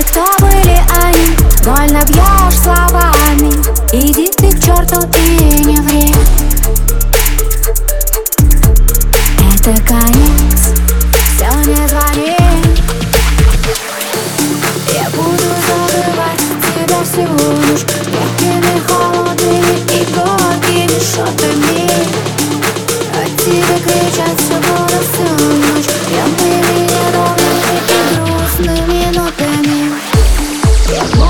И кто были они? больно бьешь словами. Иди ты к черту и не ври. Это конец, все не звони Я буду забывать тебя всего лишь Легкими, холодными и горькими шотами От тебя кричать все буду всю ночь. Я были и грустными нотами. Yeah.